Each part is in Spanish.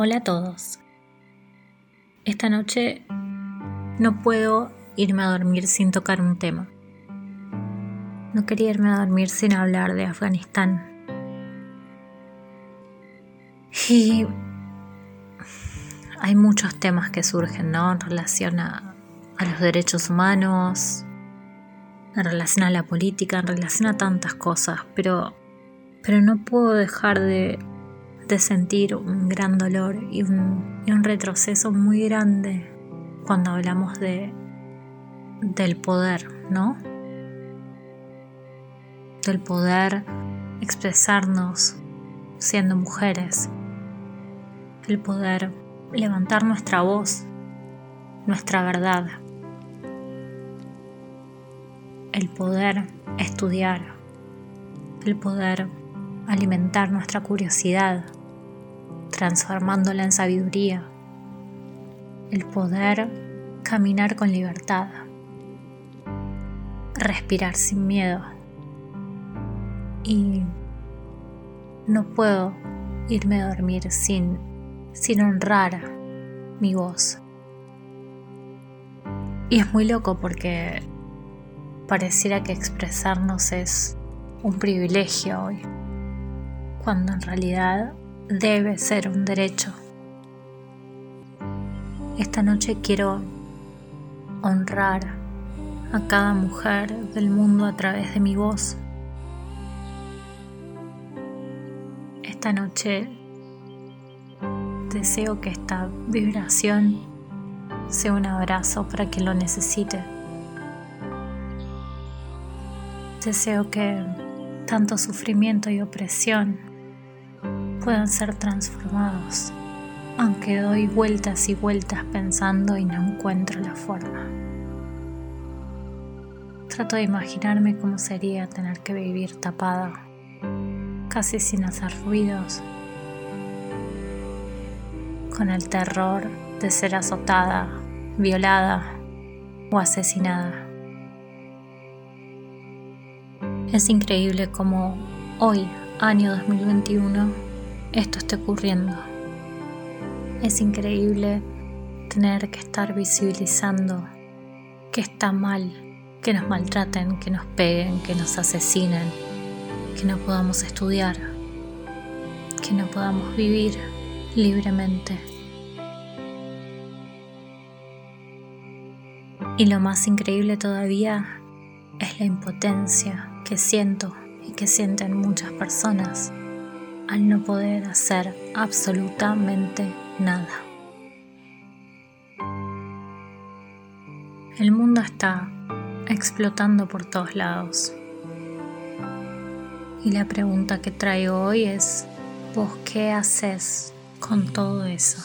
Hola a todos. Esta noche no puedo irme a dormir sin tocar un tema. No quería irme a dormir sin hablar de Afganistán. Y hay muchos temas que surgen, ¿no? En relación a, los derechos humanos, en relación a la política, en relación a tantas cosas, pero, pero no puedo dejar de, de sentir un gran dolor y un, retroceso muy grande cuando hablamos de, del poder, ¿no? Del poder expresarnos siendo mujeres, el poder levantar nuestra voz, nuestra verdad, el poder estudiar, el poder alimentar nuestra curiosidad, transformándola en sabiduría, el poder caminar con libertad, respirar sin miedo. Y no puedo irme a dormir sin, sin honrar mi voz. Y es muy loco porque pareciera que expresarnos es un privilegio hoy, cuando en realidad debe ser un derecho. Esta noche quiero honrar a cada mujer del mundo a través de mi voz. Esta noche deseo que esta vibración sea un abrazo para quien lo necesite. Deseo que tanto sufrimiento y opresión puedan ser transformados, aunque doy vueltas y vueltas pensando y no encuentro la forma. Trato de imaginarme cómo sería tener que vivir tapada, casi sin hacer ruidos, con el terror de ser azotada, violada o asesinada. Es increíble cómo hoy, año 2021, esto esté ocurriendo. Es increíble tener que estar visibilizando que está mal, que nos maltraten, que nos peguen, que nos asesinen, que no podamos estudiar, que no podamos vivir libremente. Y lo más increíble todavía es la impotencia que siento y que sienten muchas personas al no poder hacer absolutamente nada. El mundo está explotando por todos lados. Y la pregunta que traigo hoy es, ¿vos qué haces con todo eso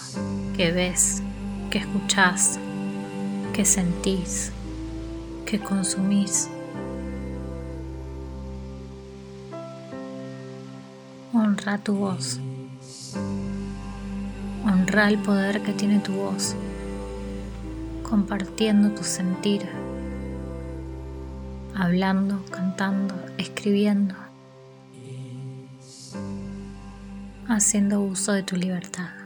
que ves, que escuchás, que sentís, que consumís? Honra tu voz. Honra el poder que tiene tu voz, compartiendo tu sentir, hablando, cantando, escribiendo, haciendo uso de tu libertad.